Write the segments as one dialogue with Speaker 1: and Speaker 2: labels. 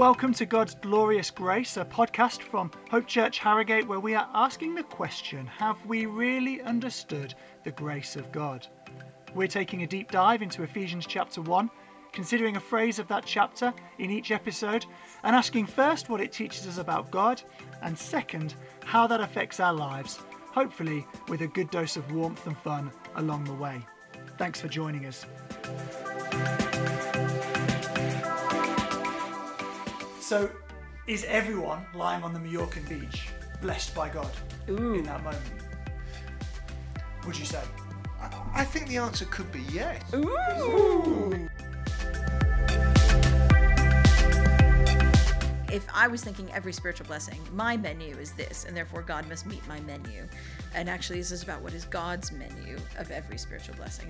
Speaker 1: Welcome to God's Glorious Grace, a podcast from Hope Church Harrogate where we are asking the question Have we really understood the grace of God? We're taking a deep dive into Ephesians chapter 1, considering a phrase of that chapter in each episode, and asking first what it teaches us about God, and second, how that affects our lives, hopefully with a good dose of warmth and fun along the way. Thanks for joining us. So, is everyone lying on the Mallorcan beach blessed by God
Speaker 2: Ooh.
Speaker 1: in that moment? Would you say?
Speaker 3: I think the answer could be yes.
Speaker 2: Ooh. If I was thinking every spiritual blessing, my menu is this, and therefore God must meet my menu. And actually, this is about what is God's menu of every spiritual blessing.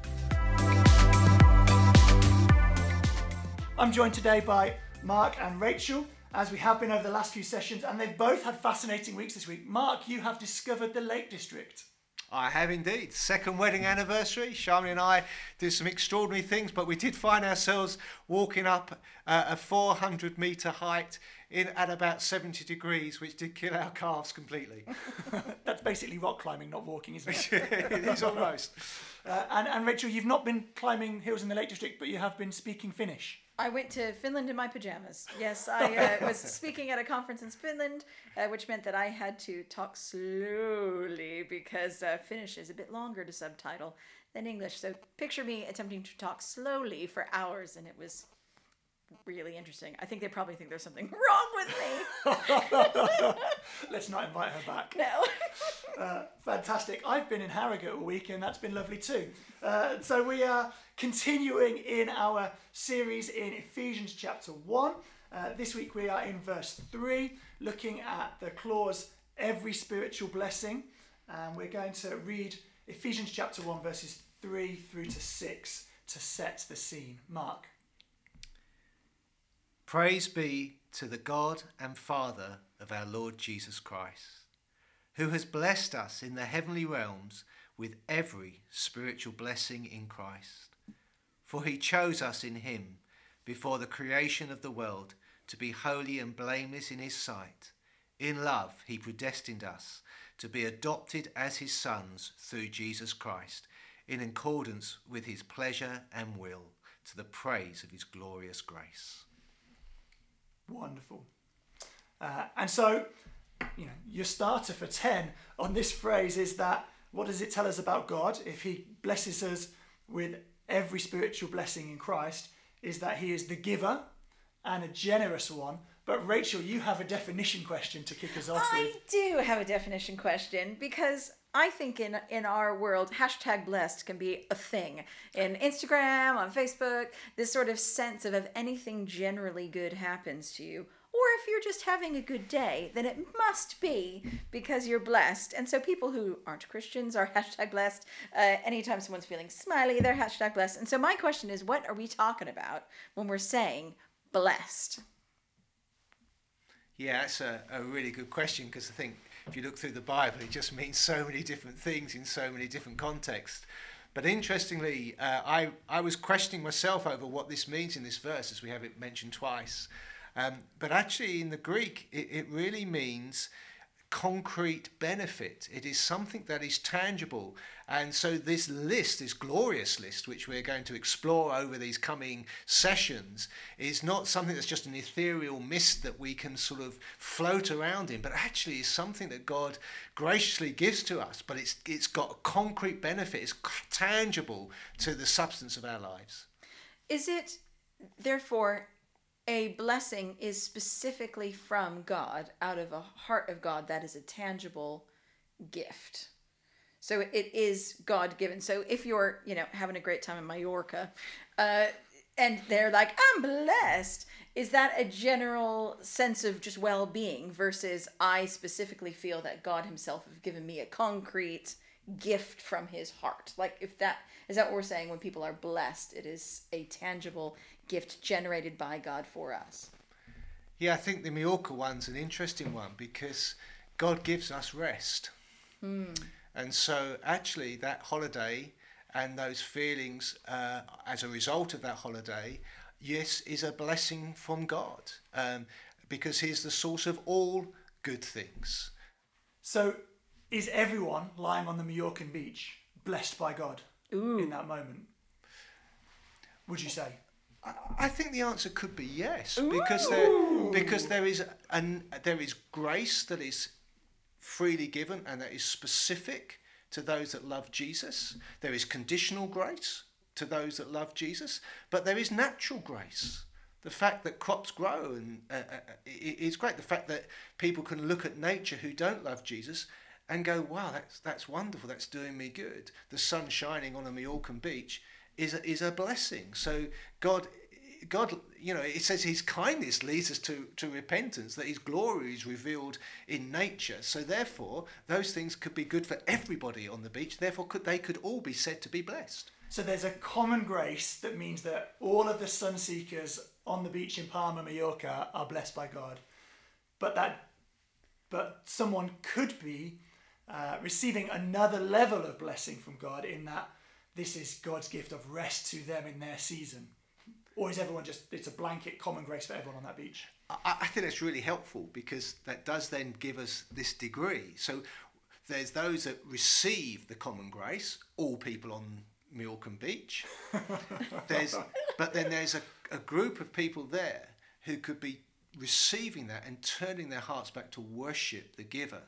Speaker 1: I'm joined today by Mark and Rachel, as we have been over the last few sessions, and they've both had fascinating weeks this week. Mark, you have discovered the Lake District.
Speaker 3: I have indeed. Second wedding anniversary. Sharmi and I did some extraordinary things, but we did find ourselves walking up uh, a 400 metre height in at about 70 degrees, which did kill our calves completely.
Speaker 1: That's basically rock climbing, not walking, isn't it?
Speaker 3: it is almost.
Speaker 1: Uh, and, and Rachel, you've not been climbing hills in the Lake District, but you have been speaking Finnish.
Speaker 2: I went to Finland in my pajamas. Yes, I uh, was speaking at a conference in Finland, uh, which meant that I had to talk slowly because uh, Finnish is a bit longer to subtitle than English. So picture me attempting to talk slowly for hours, and it was really interesting. I think they probably think there's something wrong with me.
Speaker 1: Let's not invite her back.
Speaker 2: No.
Speaker 1: Uh, fantastic. I've been in Harrogate all week and that's been lovely too. Uh, so we are continuing in our series in Ephesians chapter 1. Uh, this week we are in verse 3, looking at the clause every spiritual blessing. And we're going to read Ephesians chapter 1, verses 3 through to 6 to set the scene. Mark.
Speaker 3: Praise be to the God and Father of our Lord Jesus Christ, who has blessed us in the heavenly realms with every spiritual blessing in Christ. For he chose us in him before the creation of the world to be holy and blameless in his sight. In love, he predestined us to be adopted as his sons through Jesus Christ, in accordance with his pleasure and will, to the praise of his glorious grace.
Speaker 1: Wonderful. Uh, and so, you know, your starter for 10 on this phrase is that what does it tell us about God if He blesses us with every spiritual blessing in Christ? Is that He is the giver and a generous one. But Rachel, you have a definition question to kick us off
Speaker 2: I
Speaker 1: with.
Speaker 2: do have a definition question because I think in in our world, hashtag blessed can be a thing. In Instagram, on Facebook, this sort of sense of if anything generally good happens to you, if you're just having a good day, then it must be because you're blessed. And so people who aren't Christians are hashtag blessed. Uh, anytime someone's feeling smiley, they're hashtag blessed. And so my question is, what are we talking about when we're saying blessed?
Speaker 3: Yeah, that's a, a really good question because I think if you look through the Bible, it just means so many different things in so many different contexts. But interestingly, uh, I, I was questioning myself over what this means in this verse, as we have it mentioned twice. Um, but actually, in the Greek, it, it really means concrete benefit. It is something that is tangible. And so, this list, this glorious list, which we're going to explore over these coming sessions, is not something that's just an ethereal mist that we can sort of float around in, but actually is something that God graciously gives to us. But it's, it's got a concrete benefit, it's tangible to the substance of our lives.
Speaker 2: Is it, therefore, a blessing is specifically from God, out of a heart of God, that is a tangible gift. So it is God given. So if you're, you know, having a great time in Mallorca, uh, and they're like, I'm blessed, is that a general sense of just well being versus I specifically feel that God Himself has given me a concrete gift from His heart? Like, if that is that what we're saying when people are blessed, it is a tangible gift generated by God for us.
Speaker 3: Yeah, I think the Mallorca one's an interesting one because God gives us rest. And so, actually, that holiday and those feelings uh, as a result of that holiday yes, is a blessing from God um, because He's the source of all good things.
Speaker 1: So, is everyone lying on the Majorcan beach blessed by God in that moment? Would you say?
Speaker 3: I- I think the answer could be yes, because there because there is an there is grace that is freely given and that is specific to those that love Jesus. There is conditional grace to those that love Jesus, but there is natural grace. The fact that crops grow and uh, uh, i- i- is great. The fact that people can look at nature who don't love Jesus and go, "Wow, that's that's wonderful. That's doing me good." The sun shining on a Majorcan beach is a, is a blessing. So God, God, you know, it says His kindness leads us to to repentance. That His glory is revealed in nature. So therefore, those things could be good for everybody on the beach. Therefore, could they could all be said to be blessed.
Speaker 1: So there's a common grace that means that all of the sun seekers on the beach in Palma, Mallorca are blessed by God. But that but someone could be uh, receiving another level of blessing from God in that this is God's gift of rest to them in their season. Or is everyone just it's a blanket common grace for everyone on that beach?
Speaker 3: I, I think that's really helpful because that does then give us this degree. So there's those that receive the common grace, all people on Milcombe Beach. there's, but then there's a, a group of people there who could be receiving that and turning their hearts back to worship the giver.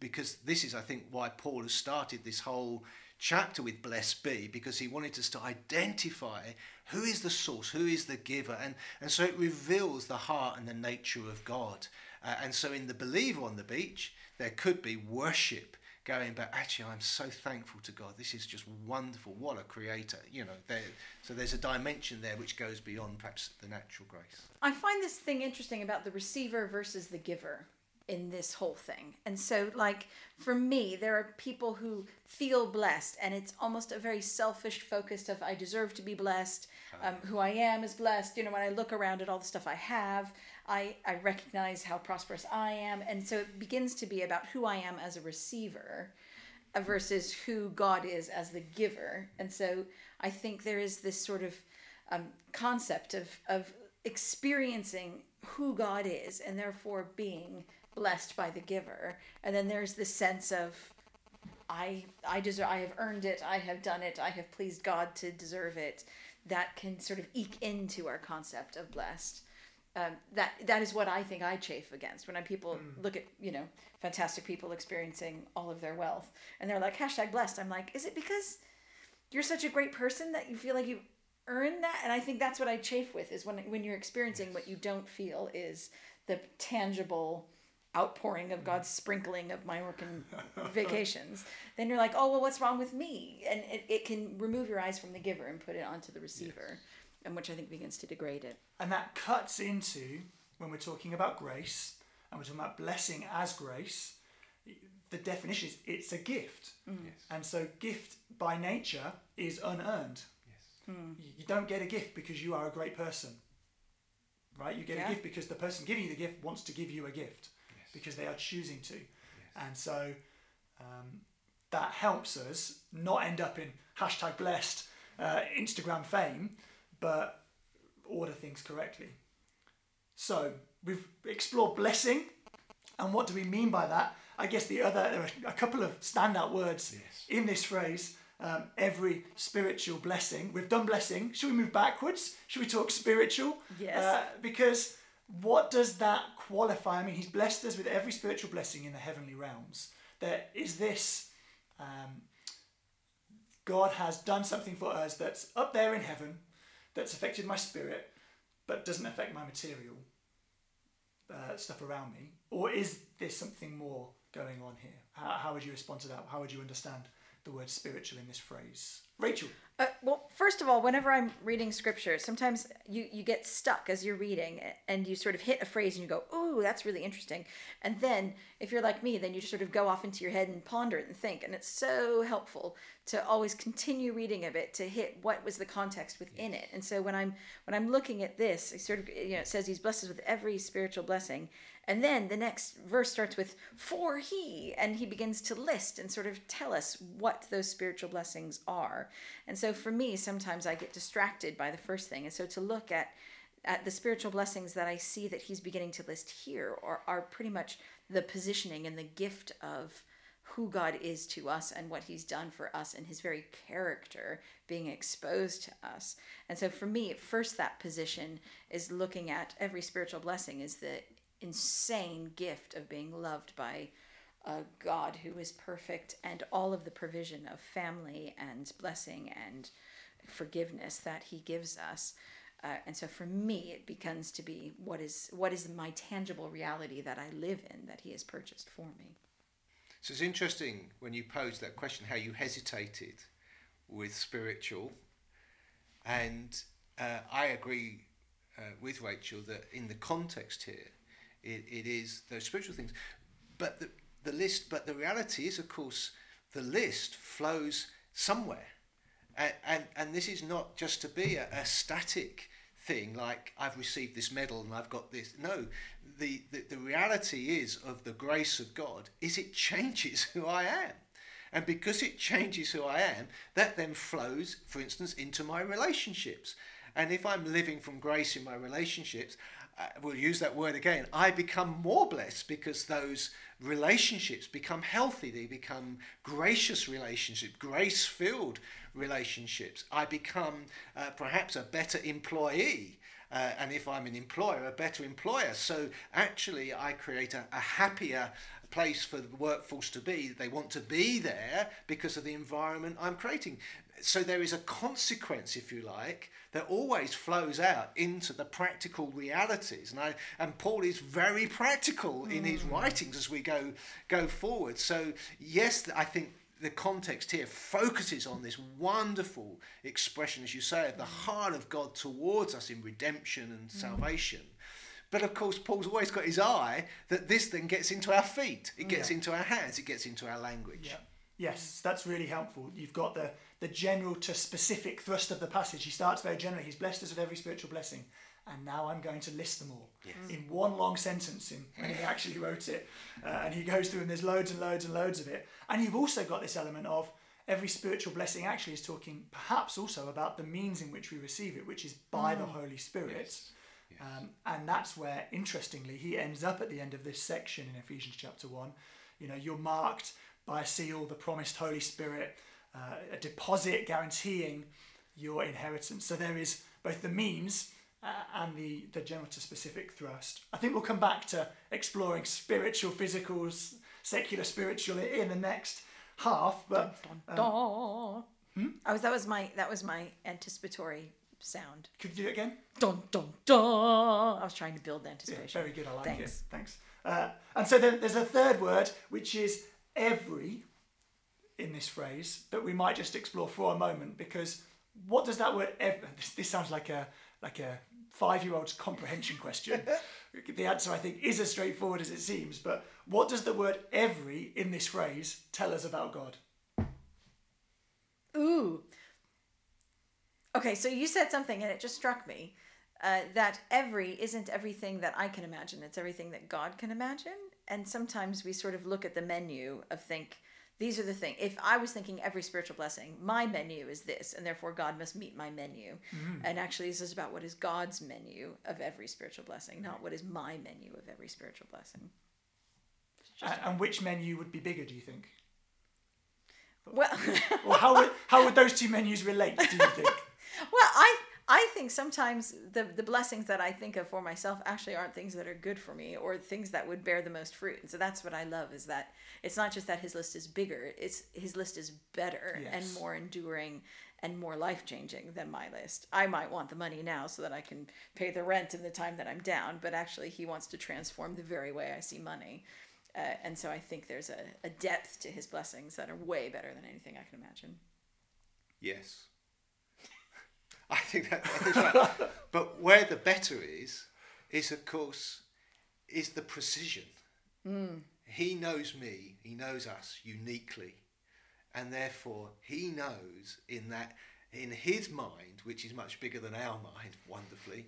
Speaker 3: Because this is, I think, why Paul has started this whole chapter with blessed be because he wanted us to identify who is the source who is the giver and and so it reveals the heart and the nature of god. Uh, and so in the believer on the beach there could be worship going but actually i'm so thankful to god. This is just wonderful. What a creator you know there so there's a dimension there which goes beyond perhaps the natural grace.
Speaker 2: I find this thing interesting about the receiver versus the giver in this whole thing. And so, like, for me, there are people who feel blessed, and it's almost a very selfish focus of I deserve to be blessed. Um, who I am is blessed. You know, when I look around at all the stuff I have, I, I recognize how prosperous I am. And so it begins to be about who I am as a receiver uh, versus who God is as the giver. And so I think there is this sort of um, concept of, of experiencing who God is and therefore being blessed by the giver. And then there's this sense of I I deserve I have earned it, I have done it, I have pleased God to deserve it. That can sort of eke into our concept of blessed. Um, that that is what I think I chafe against when I people look at you know fantastic people experiencing all of their wealth and they're like hashtag blessed. I'm like, is it because you're such a great person that you feel like you've earned that? And I think that's what I chafe with is when when you're experiencing what you don't feel is the tangible outpouring of God's sprinkling of my work and vacations, then you're like, oh well, what's wrong with me? And it, it can remove your eyes from the giver and put it onto the receiver, and which I think begins to degrade it.
Speaker 1: And that cuts into when we're talking about grace and we're talking about blessing as grace, the definition is it's a gift. Mm-hmm. And so, gift by nature is unearned. Hmm. You you don't get a gift because you are a great person, right? You get
Speaker 2: Yeah.
Speaker 1: a gift because the person giving you the gift wants to give you a gift because they are choosing to. And so, um, that helps us not end up in hashtag blessed uh, Instagram fame, but order things correctly. So we've explored blessing, and what do we mean by that? I guess the other there are a couple of standout words in this phrase. Um, every spiritual blessing. We've done blessing. Should we move backwards? Should we talk spiritual?
Speaker 2: Yes.
Speaker 1: Uh, because what does that qualify? I mean, He's blessed us with every spiritual blessing in the heavenly realms. There is this. Um, God has done something for us that's up there in heaven, that's affected my spirit, but doesn't affect my material uh, stuff around me? Or is there something more going on here? How, how would you respond to that? How would you understand the word spiritual in this phrase? Rachel,
Speaker 2: Uh, well, first of all, whenever I'm reading scripture, sometimes you, you get stuck as you're reading and you sort of hit a phrase and you go, ooh, that's really interesting. And then if you're like me, then you just sort of go off into your head and ponder it and think. And it's so helpful to always continue reading a bit to hit what was the context within it. And so when I'm when I'm looking at this, it sort of you know it says he's blessed with every spiritual blessing. And then the next verse starts with for he and he begins to list and sort of tell us what those spiritual blessings are. And so for me, sometimes I get distracted by the first thing. And so to look at at the spiritual blessings that I see that he's beginning to list here are, are pretty much the positioning and the gift of who God is to us and what He's done for us and His very character being exposed to us. And so for me, first, that position is looking at every spiritual blessing is the insane gift of being loved by a God who is perfect and all of the provision of family and blessing and forgiveness that He gives us. Uh, and so for me, it becomes to be what is what is my tangible reality that I live in that He has purchased for me.
Speaker 3: So it's interesting when you posed that question how you hesitated with spiritual. And uh, I agree uh, with Rachel that in the context here, it, it is those spiritual things. But the, the list, but the reality is, of course, the list flows somewhere. And, and, and this is not just to be a, a static thing like I've received this medal and I've got this. No, the, the, the reality is of the grace of God is it changes who I am. And because it changes who I am, that then flows, for instance, into my relationships. And if I'm living from grace in my relationships, we'll use that word again, I become more blessed because those relationships become healthy. They become gracious relationships, grace filled relationships. I become uh, perhaps a better employee uh, and if I'm an employer, a better employer. So actually, I create a, a happier place for the workforce to be. They want to be there because of the environment I'm creating. So there is a consequence, if you like, that always flows out into the practical realities. And I and Paul is very practical in his hmm. writings as we go go forward. So yes, I think the context here focuses on this wonderful expression, as you say, of the heart of God towards us in redemption and mm. salvation. But of course, Paul's always got his eye that this then gets into our feet, it gets yeah. into our hands, it gets into our language.
Speaker 1: Yeah. Yes, that's really helpful. You've got the, the general to specific thrust of the passage. He starts very generally. He's blessed us with every spiritual blessing and now I'm going to list them all yes. in one long sentence in, when he actually wrote it. Uh, and he goes through and there's loads and loads and loads of it. And you've also got this element of every spiritual blessing actually is talking perhaps also about the means in which we receive it, which is by mm. the Holy Spirit. Yes. Yes. Um, and that's where, interestingly, he ends up at the end of this section in Ephesians chapter 1. You know, you're marked by a seal, the promised Holy Spirit, uh, a deposit guaranteeing your inheritance. So there is both the means uh, and the, the general to specific thrust. I think we'll come back to exploring spiritual, physical, secular, spiritual in the next half. But
Speaker 2: dun, dun, dun. Um, hmm? oh, that was my that was my anticipatory sound.
Speaker 1: Could you do it again?
Speaker 2: Dun dun dun. I was trying to build anticipation.
Speaker 1: Yeah, very good. I like Thanks. it. Thanks. Uh, and so then there's a third word, which is every in this phrase that we might just explore for a moment because what does that word ever this, this sounds like a like a five year old's comprehension question. the answer, I think, is as straightforward as it seems. But what does the word every in this phrase tell us about God?
Speaker 2: Ooh. Okay, so you said something and it just struck me uh, that every isn't everything that I can imagine, it's everything that God can imagine. And sometimes we sort of look at the menu of think, these are the things. If I was thinking every spiritual blessing, my menu is this, and therefore God must meet my menu. Mm. And actually, this is about what is God's menu of every spiritual blessing, not what is my menu of every spiritual blessing.
Speaker 1: And, and which menu would be bigger, do you think?
Speaker 2: Well,
Speaker 1: or how would, how would those two menus relate, do you think?
Speaker 2: well, I I think sometimes the the blessings that I think of for myself actually aren't things that are good for me or things that would bear the most fruit. And so that's what I love is that it's not just that his list is bigger, it's his list is better yes. and more enduring and more life changing than my list. I might want the money now so that I can pay the rent in the time that I'm down, but actually he wants to transform the very way I see money. Uh, and so I think there's a, a depth to his blessings that are way better than anything I can imagine.
Speaker 3: Yes. I think that, think right. but where the better is, is of course, is the precision. Mm. He knows me, he knows us uniquely, and therefore he knows in that, in his mind, which is much bigger than our mind, wonderfully,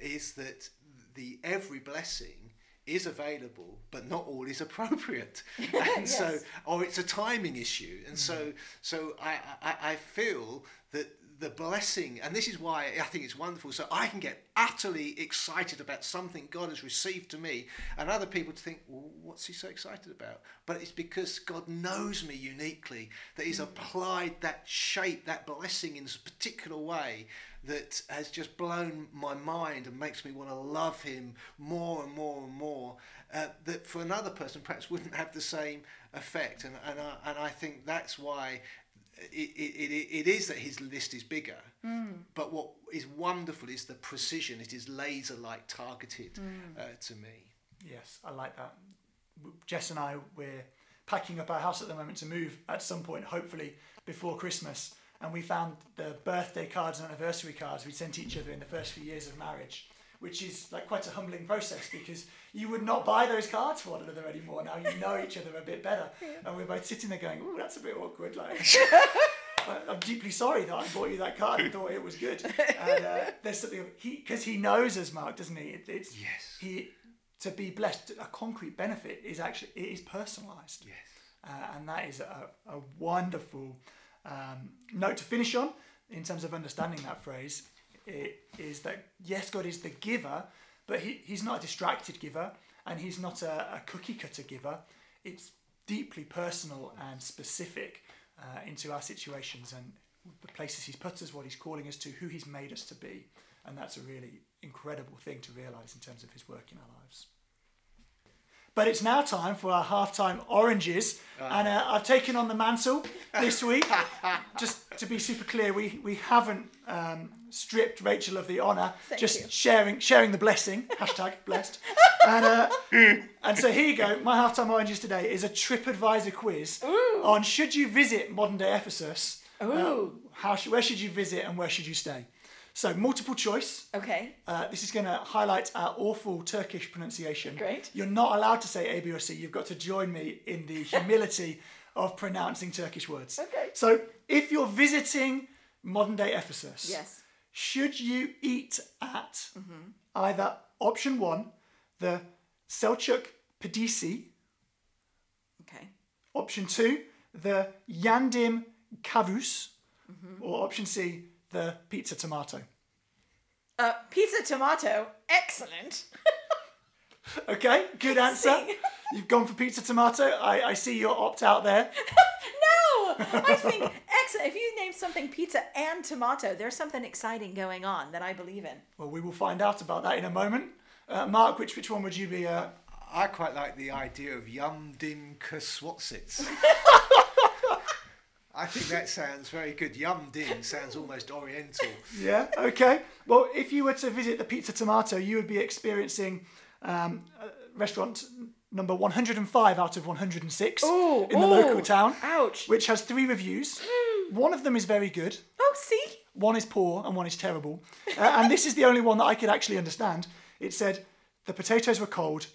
Speaker 3: is that the every blessing is available, but not all is appropriate, and so or it's a timing issue, and so so I, I I feel that the blessing, and this is why I think it's wonderful. So I can get utterly excited about something God has received to me, and other people to think, well, what's he so excited about? But it's because God knows me uniquely, that He's applied that shape, that blessing in a particular way that has just blown my mind and makes me want to love Him more and more and more. Uh, that for another person perhaps wouldn't have the same effect, and and I, and I think that's why it, it, it, it is that his list is bigger. But what is wonderful is the precision. It is laser like targeted uh, to me.
Speaker 1: Yes, I like that. Jess and I, we're packing up our house at the moment to move at some point, hopefully before Christmas. And we found the birthday cards and anniversary cards we sent each other in the first few years of marriage, which is like quite a humbling process because you would not buy those cards for one another anymore. Now you know each other a bit better. And we're both sitting there going, oh, that's a bit awkward. Like, I- I'm deeply sorry that I bought you that card and thought it was good. And uh, there's something he because he knows us, Mark, doesn't he? It, it's
Speaker 3: Yes.
Speaker 1: he to be blessed. A concrete benefit is actually it is personalised,
Speaker 3: Yes.
Speaker 1: uh, and that is a, a wonderful um, note to finish on in terms of understanding that phrase. Is that yes, God is the giver, but he, he's not a distracted giver, and he's not a, a cookie cutter giver. It's deeply personal and specific uh, into our situations and the places he's put us, what he's calling us to, who he's made us to be. And that's a really incredible thing to realise in terms of his work in our lives. But it's now time for our halftime oranges, and uh, I've taken on the mantle this week. Just to be super clear, we we haven't um, stripped Rachel of the honour,
Speaker 2: Thank
Speaker 1: just
Speaker 2: you.
Speaker 1: sharing sharing the blessing. Hashtag blessed. And uh, and so here you go. My halftime oranges today is a TripAdvisor quiz on should you visit modern day Ephesus. uh,
Speaker 2: Ooh.
Speaker 1: how should, where should you visit and where should you stay? So multiple choice.
Speaker 2: Okay.
Speaker 1: Uh, this is going to highlight our awful Turkish pronunciation.
Speaker 2: Great.
Speaker 1: You're not allowed to say A, B, or C. You've got to join me in the humility of pronouncing Turkish words.
Speaker 2: Okay.
Speaker 1: So if you're visiting modern day Ephesus,
Speaker 2: Yes.
Speaker 1: should you eat at
Speaker 2: Mm-hmm.
Speaker 1: either option one, the Selçuk Padisi,
Speaker 2: Okay.
Speaker 1: option two, the Yandim Kavus,
Speaker 2: Mm-hmm.
Speaker 1: or option C, the Pizza Tomato?
Speaker 2: Uh, pizza tomato. Excellent.
Speaker 1: Okay, good answer.
Speaker 2: See?
Speaker 1: You've gone for pizza tomato. I, I see your opt out there.
Speaker 2: No, I think excellent. If you name something pizza and tomato, there's something exciting going on that I believe in.
Speaker 1: Well, we will find out about that in a moment. Uh, Mark, which which one would you be? Uh,
Speaker 3: I quite like the idea of Yum Dim Kuswatsits. I think that sounds very good. Yum Dim sounds almost oriental.
Speaker 1: yeah, okay. Well, if you were to visit the Pizza Tomato, you would be experiencing um, uh, restaurant number 105 out of 106
Speaker 2: Ooh,
Speaker 1: in the
Speaker 2: ooh,
Speaker 1: local town,
Speaker 2: ouch.
Speaker 1: which has three reviews. One of them is very good.
Speaker 2: Oh, see?
Speaker 1: One is poor and one is terrible. Uh, and this is the only one that I could actually understand. It said the potatoes were cold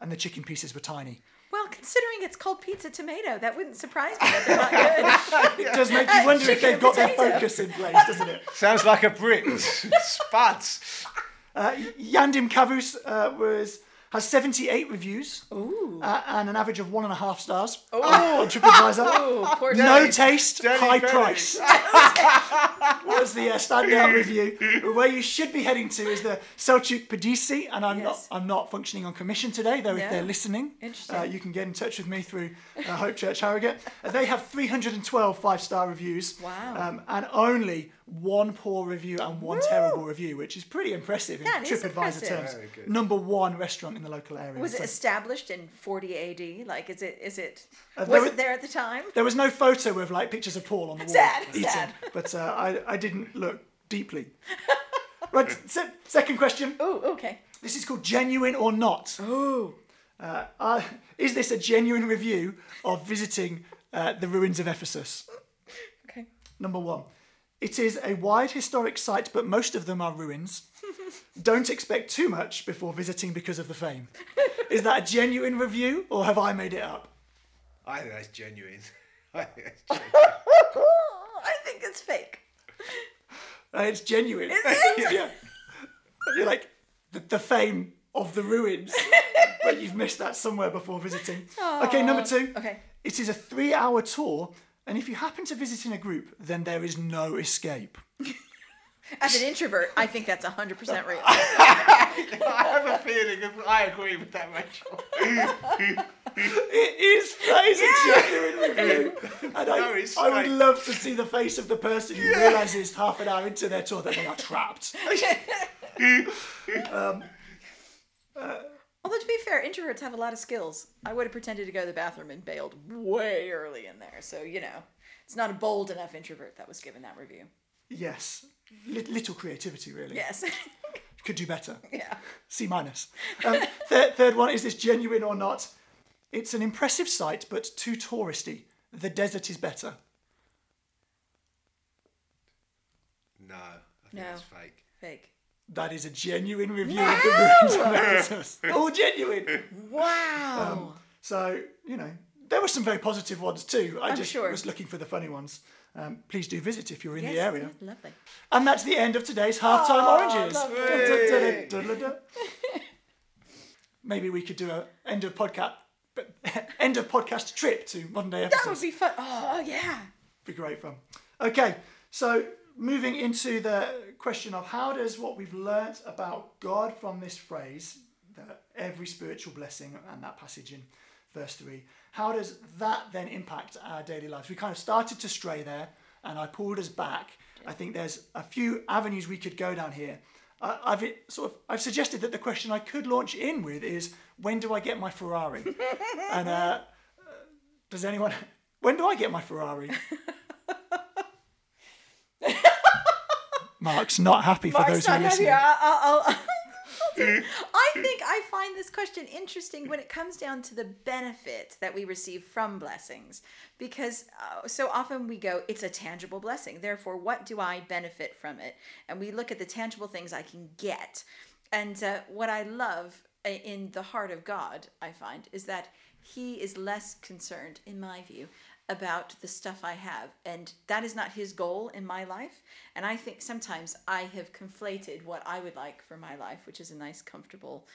Speaker 1: and the chicken pieces were tiny.
Speaker 2: Well, considering it's called pizza tomato, that wouldn't surprise me that they're not good.
Speaker 1: It does make you wonder if they've got their focus in place, doesn't it?
Speaker 3: Sounds like a Brit. Spuds.
Speaker 1: Uh, Yandim Kavus uh, was has 78 reviews
Speaker 2: Ooh.
Speaker 1: uh, and an average of one and a half stars on TripAdvisor.
Speaker 2: Oh, poor
Speaker 1: No
Speaker 2: Danny.
Speaker 1: taste,
Speaker 3: Danny
Speaker 1: high
Speaker 3: Berry.
Speaker 1: price. was the uh, standout review. Where you should be heading to is the Selçuk Padisi, and I'm
Speaker 2: Yes.
Speaker 1: not I'm not functioning on commission today, though. If
Speaker 2: No.
Speaker 1: they're listening,
Speaker 2: Interesting.
Speaker 1: uh, you can get in touch with me through uh, Hope Church Harrogate. Uh, they have 312 five star reviews.
Speaker 2: Wow.
Speaker 1: Um, and only one poor review and one terrible review, which is pretty impressive in
Speaker 2: That is
Speaker 1: TripAdvisor terms.
Speaker 3: Very good.
Speaker 1: Number one restaurant in the local area.
Speaker 2: Was it
Speaker 1: So-
Speaker 2: established in 40 AD? Like, is it? Is it?
Speaker 1: Uh,
Speaker 2: was
Speaker 1: there
Speaker 2: it there at the time?
Speaker 1: There was no photo with like pictures of Paul on the wall
Speaker 2: Sad,
Speaker 1: eating,
Speaker 2: sad.
Speaker 1: but uh, I, I didn't look deeply. right, se- second question.
Speaker 2: Oh, okay.
Speaker 1: This is called genuine or not.
Speaker 2: Oh.
Speaker 1: Uh, uh, is this a genuine review of visiting uh, the ruins of Ephesus?
Speaker 2: Okay.
Speaker 1: Number one, it is a wide historic site, but most of them are ruins. Don't expect too much before visiting because of the fame. Is that a genuine review, or have I made it up?
Speaker 3: I think that's genuine. I think that's genuine.
Speaker 2: I think it's fake.
Speaker 1: Uh, it's genuine.
Speaker 2: Is it?
Speaker 1: yeah. You're like the, the fame of the ruins. but you've missed that somewhere before visiting. Okay, number two.
Speaker 2: Okay.
Speaker 1: It is a three hour tour, and if you happen to visit in a group, then there is no escape.
Speaker 2: As an introvert, I think that's 100% real.
Speaker 3: I have a feeling of, I agree with that, Rachel.
Speaker 1: It is that is a genuine review. And I,
Speaker 3: No it's
Speaker 1: I would
Speaker 3: fake.
Speaker 1: love to see the face of the person who realizes half an hour into their tour that they are trapped.
Speaker 2: Um, uh, Although to be fair, introverts have a lot of skills. I would have pretended to go to the bathroom and bailed way early in there. So, you know, it's not a bold enough introvert that was given that review.
Speaker 1: Yes, Lit- little creativity really.
Speaker 2: Yes.
Speaker 1: Could do better.
Speaker 2: yeah.
Speaker 1: C minus. Um, third, third one is this genuine or not? It's an impressive sight, but too touristy. The desert is better.
Speaker 3: No, I think
Speaker 2: No.
Speaker 3: that's fake.
Speaker 2: Fake.
Speaker 1: That is a genuine review of the ruins of Ephesus. All genuine.
Speaker 2: Wow.
Speaker 1: So, you know, there were some very positive ones too. I
Speaker 2: I'm
Speaker 1: just
Speaker 2: sure.
Speaker 1: was looking for the funny ones. Um, please do visit if you're in
Speaker 2: yes,
Speaker 1: the area.
Speaker 2: yeah, lovely.
Speaker 1: And that's the end of today's halftime
Speaker 2: Oh,
Speaker 1: oranges. Maybe we could do a end of podcast end of podcast trip to modern day
Speaker 2: That would be fun. Oh, yeah.
Speaker 1: be great fun. Okay, so moving into the question of how does what we've learnt about God from this phrase, that every spiritual blessing, and that passage in verse 3, how does that then impact our daily lives? We kind of started to stray there, and I pulled us back. I think there's a few avenues we could go down here. I've sort of I've suggested that the question I could launch in with is when do I get my Ferrari? and uh, does anyone? When do I get my Ferrari? Mark's not happy for
Speaker 2: Mark's
Speaker 1: those who are
Speaker 2: not happy. I'll, I'll, I'll- I think I find this question interesting when it comes down to the benefit that we receive from blessings. Because uh, so often we go, it's a tangible blessing. Therefore, what do I benefit from it? And we look at the tangible things I can get. And uh, what I love uh, in the heart of God, I find, is that He is less concerned, in my view, about the stuff I have. And that is not his goal in my life. And I think sometimes I have conflated what I would like for my life, which is a nice, comfortable,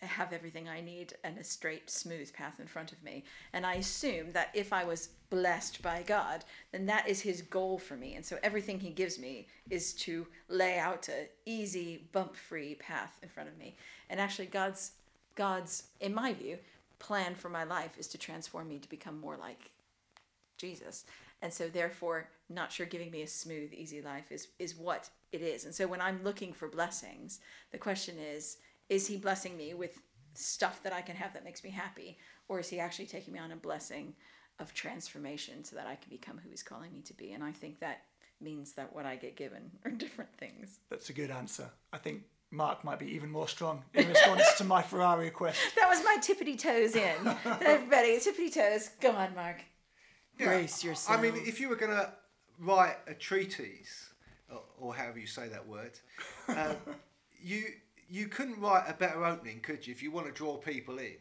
Speaker 2: have everything I need and a straight, smooth path in front of me. And I assume that if I was blessed by God, then that is his goal for me. And so everything he gives me is to lay out a easy, bump-free path in front of me. And actually God's God's in my view plan for my life is to transform me to become more like Jesus. And so therefore not sure giving me a smooth easy life is is what it is. And so when I'm looking for blessings, the question is is he blessing me with stuff that I can have that makes me happy or is he actually taking me on a blessing of transformation so that I can become who he's calling me to be? And I think that means that what I get given are different things.
Speaker 1: That's a good answer. I think Mark might be even more strong in response to my Ferrari request.
Speaker 2: That was my tippity toes in. Everybody, tippity toes. Go on, Mark. Brace yourself.
Speaker 3: I mean, if you were going to write a treatise, or, or however you say that word, um, you you couldn't write a better opening, could you? If you want to draw people in,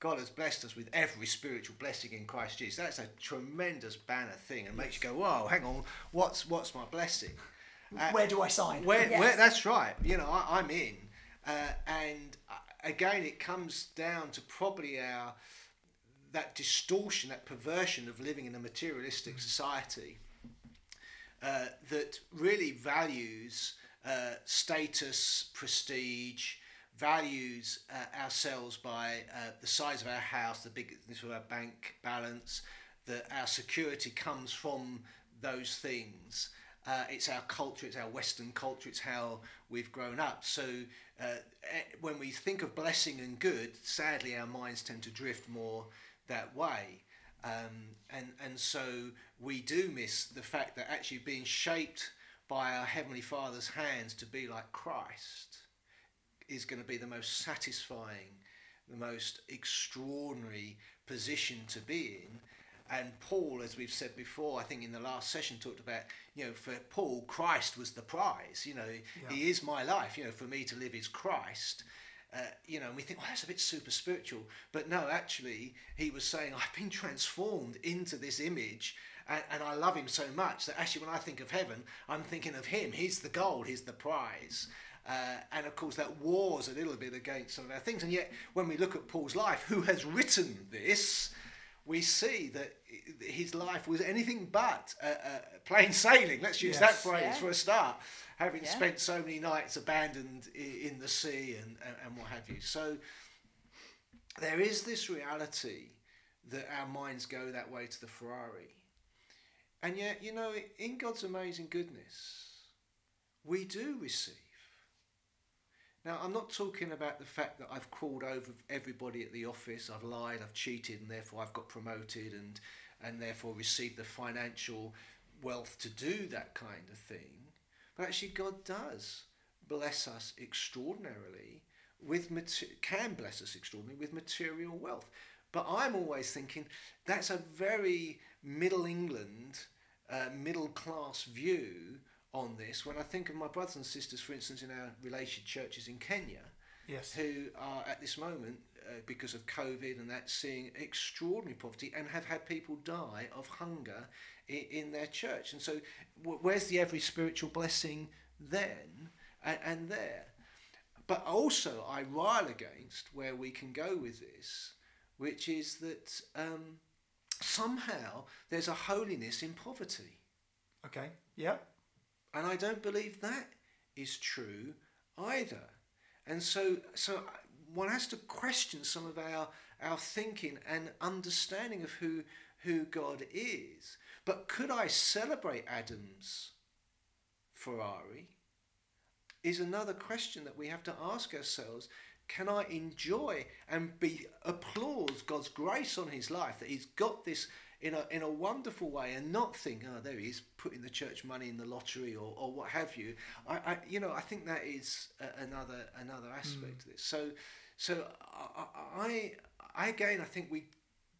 Speaker 3: God has blessed us with every spiritual blessing in Christ Jesus. That's a tremendous banner thing, and makes you go, "Whoa, hang on, what's what's my blessing?" Uh,
Speaker 1: Where do I sign?
Speaker 3: where,
Speaker 2: Yes.
Speaker 3: where that's right. You know, I, I'm in, uh, and uh, again, it comes down to probably our that distortion, that perversion of living in a materialistic society uh, that really values uh, status, prestige, values uh, ourselves by uh, the size of our house, the bigness of our bank balance, that our security comes from those things. Uh, it's our culture, it's our Western culture, it's how we've grown up. So uh, eh, when we think of blessing and good, sadly our minds tend to drift more that way. Um, and, and so we do miss the fact that actually being shaped by our Heavenly Father's hands to be like Christ is going to be the most satisfying, the most extraordinary position to be in. And Paul, as we've said before, I think in the last session talked about, you know, for Paul, Christ was the prize. You know, he is my life. You know, for me to live is Christ. Uh, you know, and we think, well, that's a bit super spiritual. But no, actually, he was saying, I've been transformed into this image and, and I love him so much that actually, when I think of heaven, I'm thinking of him. He's the goal, he's the prize. Uh, and of course, that wars a little bit against some of our things. And yet, when we look at Paul's life, who has written this, we see that his life was anything but uh, uh, plain sailing. Let's use
Speaker 1: Yes.
Speaker 3: that phrase
Speaker 2: Yeah.
Speaker 3: for a start. Having
Speaker 2: Yeah.
Speaker 3: spent so many nights abandoned in the sea and, and, and what have you. So there is this reality that our minds go that way to the Ferrari. And yet, you know, in God's amazing goodness, we do receive. Now, I'm not talking about the fact that I've crawled over everybody at the office, I've lied, I've cheated, and therefore I've got promoted and, and therefore received the financial wealth to do that kind of thing. But actually, God does bless us extraordinarily with can bless us extraordinarily with material wealth. But I'm always thinking that's a very Middle England, uh, middle class view on this. When I think of my brothers and sisters, for instance, in our related churches in Kenya,
Speaker 1: Yes.
Speaker 3: who are at this moment, uh, because of COVID and that, seeing extraordinary poverty and have had people die of hunger in, in their church. And so, w- where's the every spiritual blessing then and, and there? But also, I rile against where we can go with this, which is that um, somehow there's a holiness in poverty.
Speaker 1: Okay. Yep.
Speaker 3: And I don't believe that is true either. And so, so one has to question some of our, our thinking and understanding of who, who God is. But could I celebrate Adam's Ferrari? Is another question that we have to ask ourselves. Can I enjoy and be applause God's grace on his life that he's got this in a in a wonderful way and not think, oh, there he is putting the church money in the lottery or, or what have you. I, I you know I think that is a, another another aspect mm. of this. So so I, I I again I think we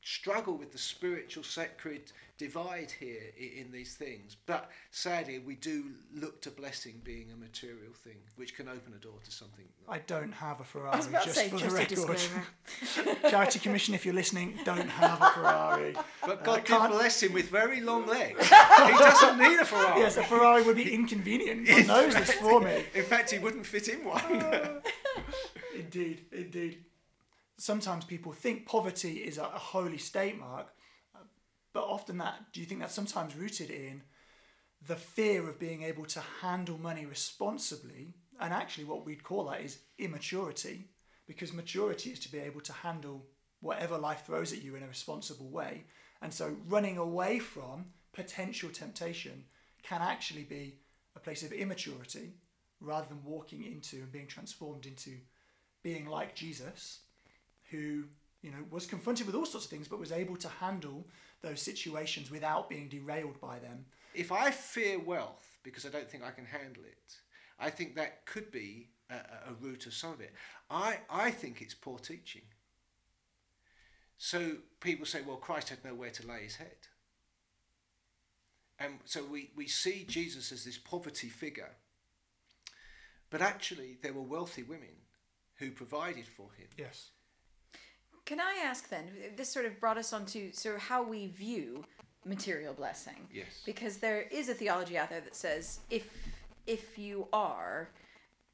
Speaker 3: struggle with the spiritual sacred divide here i- in these things. But sadly, we do look to blessing being a material thing, which can open a door to something.
Speaker 1: I don't have a Ferrari.
Speaker 2: I was about to
Speaker 1: just
Speaker 2: say,
Speaker 1: for
Speaker 2: just
Speaker 1: the
Speaker 2: a
Speaker 1: record. Charity Commission, if you're listening, don't have a Ferrari.
Speaker 3: But
Speaker 1: Uh,
Speaker 3: God did
Speaker 1: can't-
Speaker 3: bless him with very long legs. he doesn't need a Ferrari.
Speaker 1: Yes, a Ferrari would be inconvenient. God knows this for me.
Speaker 3: In fact, he wouldn't fit in one.
Speaker 1: Indeed, indeed. Sometimes people think poverty is a, holy state mark, but often that, do you think that's sometimes rooted in the fear of being able to handle money responsibly? And actually, what we'd call that is immaturity, because maturity is to be able to handle whatever life throws at you in a responsible way. And so, running away from potential temptation can actually be a place of immaturity rather than walking into and being transformed into being like Jesus, who you know was confronted with all sorts of things, but was able to handle those situations without being derailed by them.
Speaker 3: if I fear wealth because I don't think I can handle it, I think that could be a, a- root of some of it. I, I think it's poor teaching. So people say, well, Christ had nowhere to lay his head. And so we, we see Jesus as this poverty figure. But actually, there were wealthy women who provided for him.
Speaker 1: Yes.
Speaker 2: Can I ask then? This sort of brought us on to sort of how we view material blessing.
Speaker 3: Yes.
Speaker 2: Because there is a theology out there that says if if you are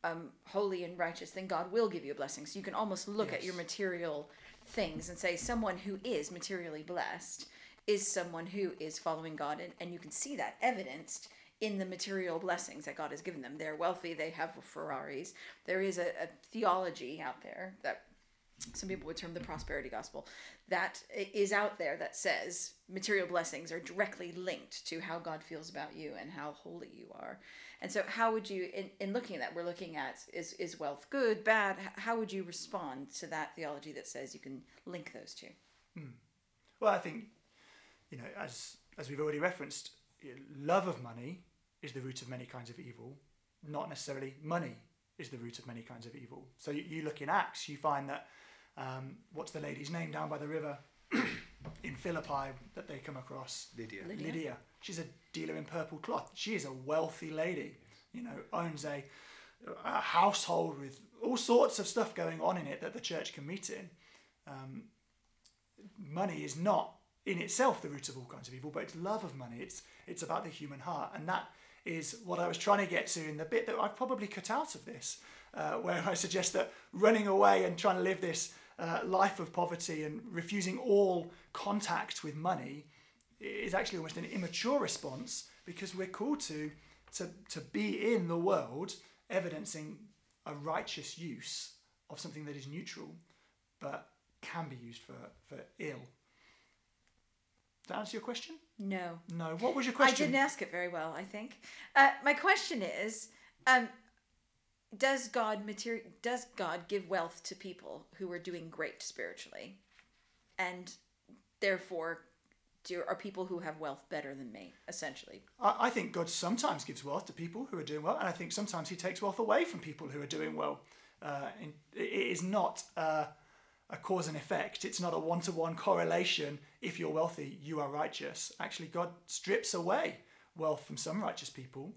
Speaker 2: um, holy and righteous, then God will give you a blessing. So you can almost look at your material things and say someone who is materially blessed is someone who is following God, and, and you can see that evidenced in the material blessings that God has given them. They're wealthy, they have Ferraris. There is a, a theology out there that some people would term the prosperity gospel that is out there that says material blessings are directly linked to how God feels about you and how holy you are. And so how would you in, in looking at that we're looking at is is wealth good, bad? How would you respond to that theology that says you can link those two? Hmm.
Speaker 1: Well, I think you know, as as we've already referenced, love of money is the root of many kinds of evil. Not necessarily money is the root of many kinds of evil. So you, you look in Acts, you find that um, what's the lady's name down by the river in Philippi that they come across?
Speaker 3: Lydia.
Speaker 2: Lydia.
Speaker 1: Lydia. She's a dealer in purple cloth. She is a wealthy lady. You know, owns a, a household with all sorts of stuff going on in it that the church can meet in. Um, money is not in itself the root of all kinds of evil, but it's love of money. It's it's about the human heart, and that is what I was trying to get to in the bit that I've probably cut out of this, uh, where I suggest that running away and trying to live this uh, life of poverty and refusing all contact with money is actually almost an immature response because we're called to, to, to be in the world evidencing a righteous use of something that is neutral but can be used for, for ill. Does that answer your question?
Speaker 2: No.
Speaker 1: No. What was your question?
Speaker 2: I didn't ask it very well, I think. Uh, my question is um, does God materi- does God give wealth to people who are doing great spiritually? And therefore do are people who have wealth better than me, essentially?
Speaker 1: I, I think God sometimes gives wealth to people who are doing well, and I think sometimes He takes wealth away from people who are doing well. Uh, it is not uh, a cause and effect. It's not a one to one correlation. If you're wealthy, you are righteous. Actually, God strips away wealth from some righteous people.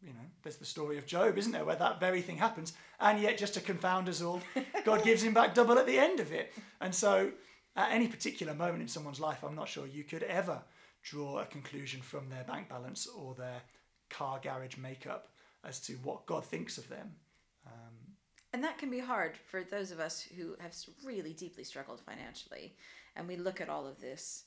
Speaker 1: You know, there's the story of Job, isn't there, where that very thing happens, and yet just to confound us all, God gives him back double at the end of it. And so, at any particular moment in someone's life, I'm not sure you could ever draw a conclusion from their bank balance or their car garage makeup as to what God thinks of them.
Speaker 2: And that can be hard for those of us who have really deeply struggled financially. And we look at all of this,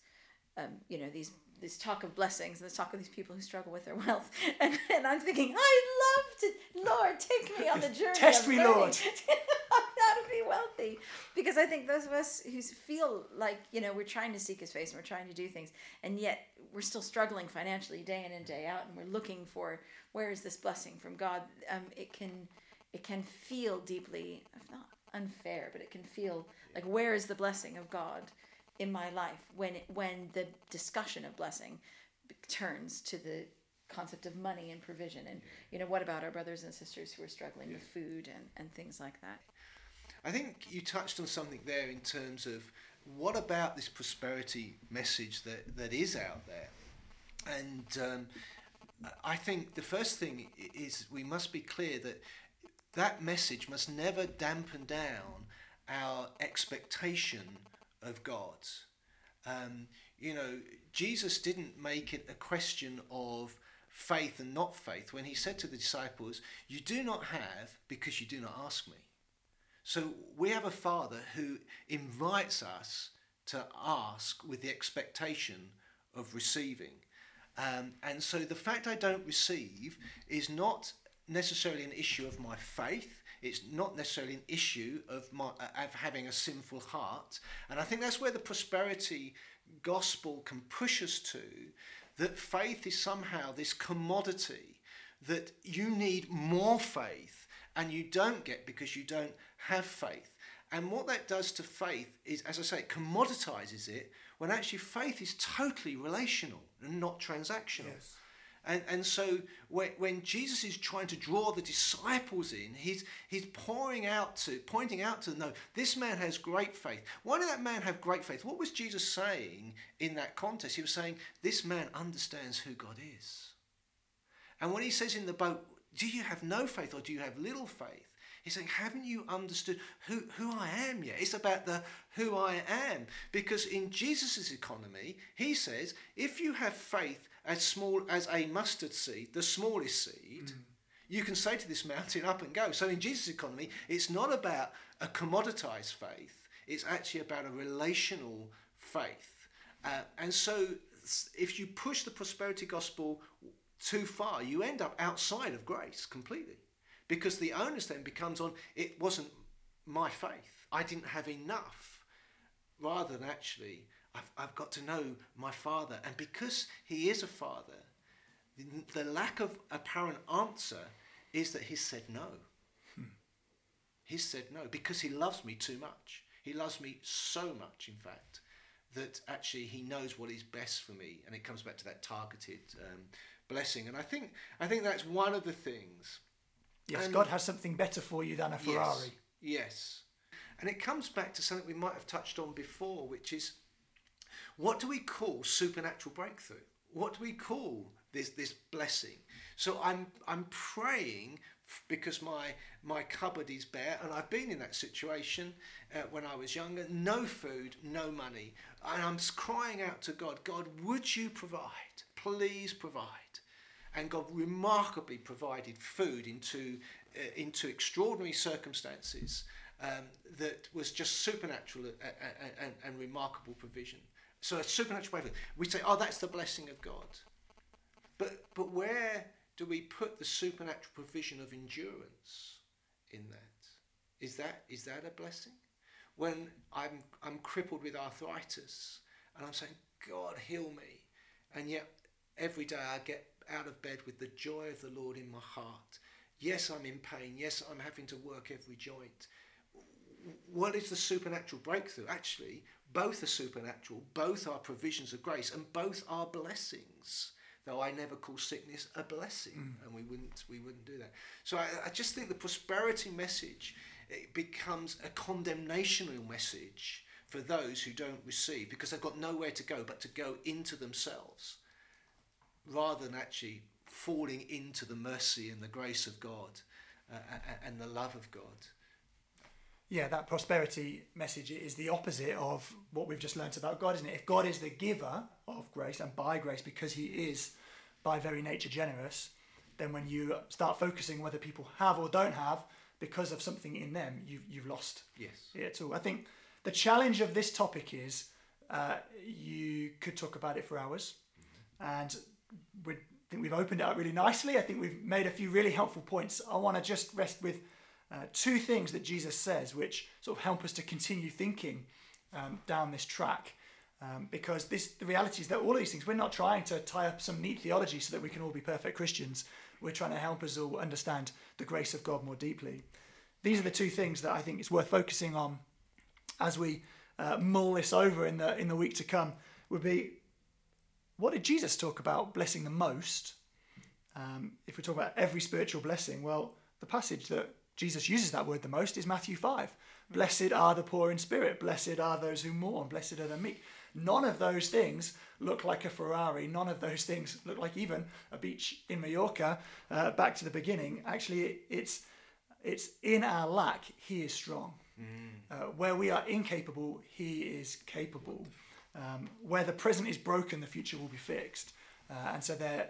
Speaker 2: um, you know, these this talk of blessings and this talk of these people who struggle with their wealth. And, and I'm thinking, I'd love to, Lord, take me on the journey.
Speaker 1: Test me,
Speaker 2: learning
Speaker 1: Lord.
Speaker 2: how to be wealthy. Because I think those of us who feel like, you know, we're trying to seek his face and we're trying to do things, and yet we're still struggling financially day in and day out, and we're looking for where is this blessing from God, um, it can it can feel deeply if not unfair but it can feel like where is the blessing of god in my life when it, when the discussion of blessing turns to the concept of money and provision and you know what about our brothers and sisters who are struggling with food and, and things like that?
Speaker 3: I think you touched on something there in terms of what about this prosperity message that, that is out there? And um, I think the first thing is we must be clear that that message must never dampen down our expectation of God. Um, you know, Jesus didn't make it a question of faith and not faith when he said to the disciples, You do not have because you do not ask me. So we have a Father who invites us to ask with the expectation of receiving. Um, and so the fact I don't receive is not necessarily an issue of my faith. It's not necessarily an issue of my of having a sinful heart. And I think that's where the prosperity gospel can push us to that faith is somehow this commodity that you need more faith and you don't get because you don't have faith. And what that does to faith is, as I say, it commoditizes it when actually faith is totally relational and not transactional.
Speaker 1: Yes.
Speaker 3: And, and so when, when Jesus is trying to draw the disciples in, he's, he's pouring out to, pointing out to them, no, this man has great faith. Why did that man have great faith? What was Jesus saying in that context? He was saying, this man understands who God is. And when he says in the boat, do you have no faith or do you have little faith? He's saying, haven't you understood who, who I am yet? It's about the who I am. Because in Jesus' economy, he says, if you have faith as small as a mustard seed, the smallest seed, you can say to this mountain, up and go. So in Jesus' economy, it's not about a commoditized faith, it's actually about a relational faith. Uh, and so if you push the prosperity gospel too far, you end up outside of grace completely. Because the onus then becomes on it wasn't my faith. I didn't have enough. Rather than actually, I've, I've got to know my father. And because he is a father, the, the lack of apparent answer is that he said no. He said no because he loves me too much. He loves me so much, in fact, that actually he knows what is best for me. And it comes back to that targeted um, blessing. And I think I think that's one of the things.
Speaker 1: Yes,
Speaker 3: And-
Speaker 1: God has something better for you than a Ferrari.
Speaker 3: Yes. yes. And it comes back to something we might have touched on before, which is what do we call supernatural breakthrough? What do we call this this blessing? So I'm I'm praying because my my cupboard is bare, and I've been in that situation uh, when I was younger. No food, no money, and I'm crying out to God, God, would you provide? Please provide. And God remarkably provided food into uh, into extraordinary circumstances um, that was just supernatural and, and, and remarkable provision. So a supernatural way. We say, oh, that's the blessing of God. But but where do we put the supernatural provision of endurance in that? Is that is that a blessing? When I'm I'm crippled with arthritis and I'm saying, God heal me, and yet every day I get out of bed with the joy of the Lord in my heart. Yes, I'm in pain. Yes, I'm having to work every joint. What is the supernatural breakthrough? Actually, both are supernatural, both are provisions of grace, and both are blessings. Though I never call sickness a blessing, mm. and we wouldn't we wouldn't do that. So I, I just think the prosperity message it becomes a condemnational message for those who don't receive because they've got nowhere to go but to go into themselves rather than actually falling into the mercy and the grace of God uh, and the love of God.
Speaker 1: Yeah, that prosperity message is the opposite of what we've just learnt about God, isn't it? If God is the giver of grace and by grace because he is by very nature generous, then when you start focusing whether people have or don't have because of something in them, you've, you've lost
Speaker 3: yes.
Speaker 1: it all. I think the challenge of this topic is uh, you could talk about it for hours, mm-hmm. and we think we've opened it up really nicely. I think we've made a few really helpful points. I want to just rest with uh, two things that Jesus says, which sort of help us to continue thinking um, down this track. Um, because this, the reality is that all of these things, we're not trying to tie up some neat theology so that we can all be perfect Christians. We're trying to help us all understand the grace of God more deeply. These are the two things that I think it's worth focusing on as we uh, mull this over in the in the week to come. Would be what did Jesus talk about blessing the most? Um, if we talk about every spiritual blessing, well, the passage that Jesus uses that word the most is Matthew 5. Blessed are the poor in spirit, blessed are those who mourn, blessed are the meek. None of those things look like a Ferrari. None of those things look like even a beach in Mallorca. Uh, back to the beginning. Actually, it's it's in our lack he is strong. Mm. Uh, where we are incapable, he is capable. Um, where the present is broken, the future will be fixed. Uh, and so there,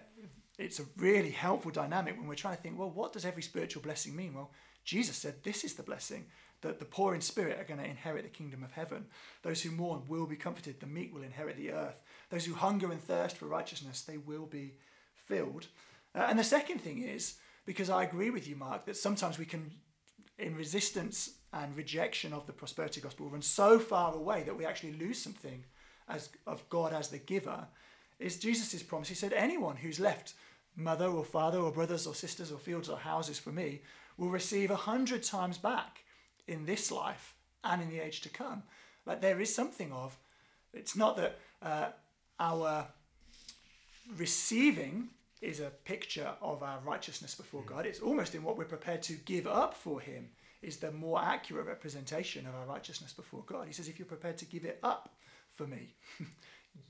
Speaker 1: it's a really helpful dynamic when we're trying to think, well, what does every spiritual blessing mean? Well, Jesus said this is the blessing that the poor in spirit are going to inherit the kingdom of heaven. Those who mourn will be comforted. The meek will inherit the earth. Those who hunger and thirst for righteousness, they will be filled. Uh, and the second thing is, because I agree with you, Mark, that sometimes we can, in resistance and rejection of the prosperity gospel, run so far away that we actually lose something as of God as the giver. Is Jesus' promise? He said, Anyone who's left mother or father or brothers or sisters or fields or houses for me will receive a hundred times back in this life and in the age to come. Like there is something of, it's not that uh, our receiving is a picture of our righteousness before God. It's almost in what we're prepared to give up for Him is the more accurate representation of our righteousness before God. He says, if you're prepared to give it up for me,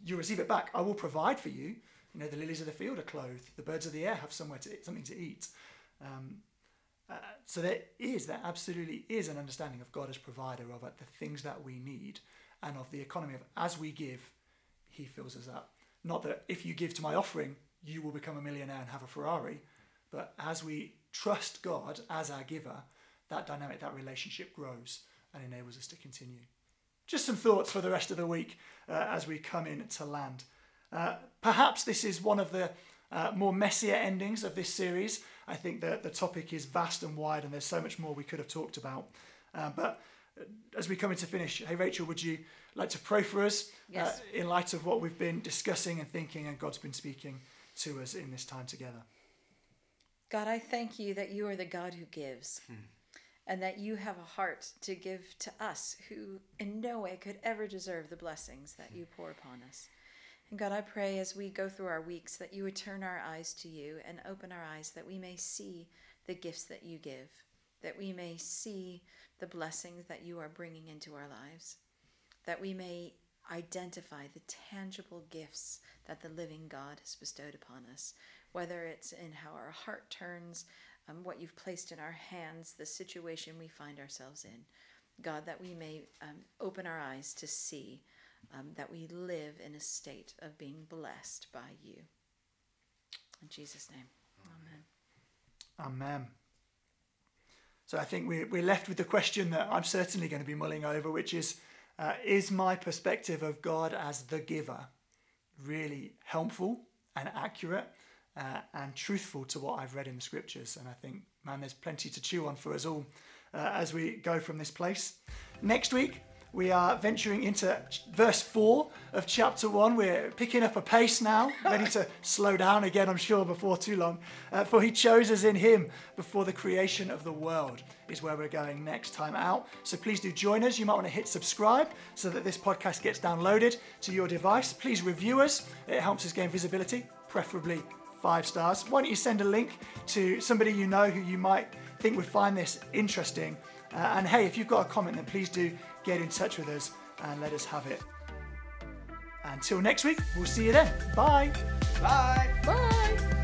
Speaker 1: you receive it back. I will provide for you. You know, the lilies of the field are clothed. The birds of the air have somewhere to eat, something to eat. Um, uh, so there is, there absolutely is an understanding of God as provider of the things that we need and of the economy of as we give, He fills us up. Not that if you give to my offering, you will become a millionaire and have a Ferrari. But as we trust God as our giver, that dynamic, that relationship grows and enables us to continue. Just some thoughts for the rest of the week uh, as we come in to land. Uh, perhaps this is one of the uh, more messier endings of this series. I think that the topic is vast and wide, and there's so much more we could have talked about. Uh, but uh, as we come in to finish, hey Rachel, would you like to pray for us uh,
Speaker 2: yes.
Speaker 1: in light of what we've been discussing and thinking, and God's been speaking? to us in this time together.
Speaker 2: God, I thank you that you are the God who gives. Hmm. And that you have a heart to give to us who in no way could ever deserve the blessings that you pour upon us. And God, I pray as we go through our weeks that you would turn our eyes to you and open our eyes that we may see the gifts that you give, that we may see the blessings that you are bringing into our lives, that we may identify the tangible gifts that the living God has bestowed upon us, whether it's in how our heart turns, um, what you've placed in our hands, the situation we find ourselves in. God, that we may um, open our eyes to see um, that we live in a state of being blessed by you. In Jesus' name. Amen.
Speaker 1: Amen. So I think we're, we're left with the question that I'm certainly going to be mulling over, which is uh, Is my perspective of God as the giver really helpful and accurate uh, and truthful to what I've read in the scriptures? And I think, man, there's plenty to chew on for us all uh, as we go from this place. Next week, we are venturing into verse 4 of chapter 1. We're picking up a pace now, ready to slow down again, I'm sure, before too long. Uh, for he chose us in him before the creation of the world, is where we're going next time out. So please do join us. You might want to hit subscribe so that this podcast gets downloaded to your device. Please review us, it helps us gain visibility, preferably five stars. Why don't you send a link to somebody you know who you might think would find this interesting? Uh, and hey, if you've got a comment, then please do get in touch with us and let us have it. Until next week, we'll see you then. Bye.
Speaker 3: Bye.
Speaker 2: Bye.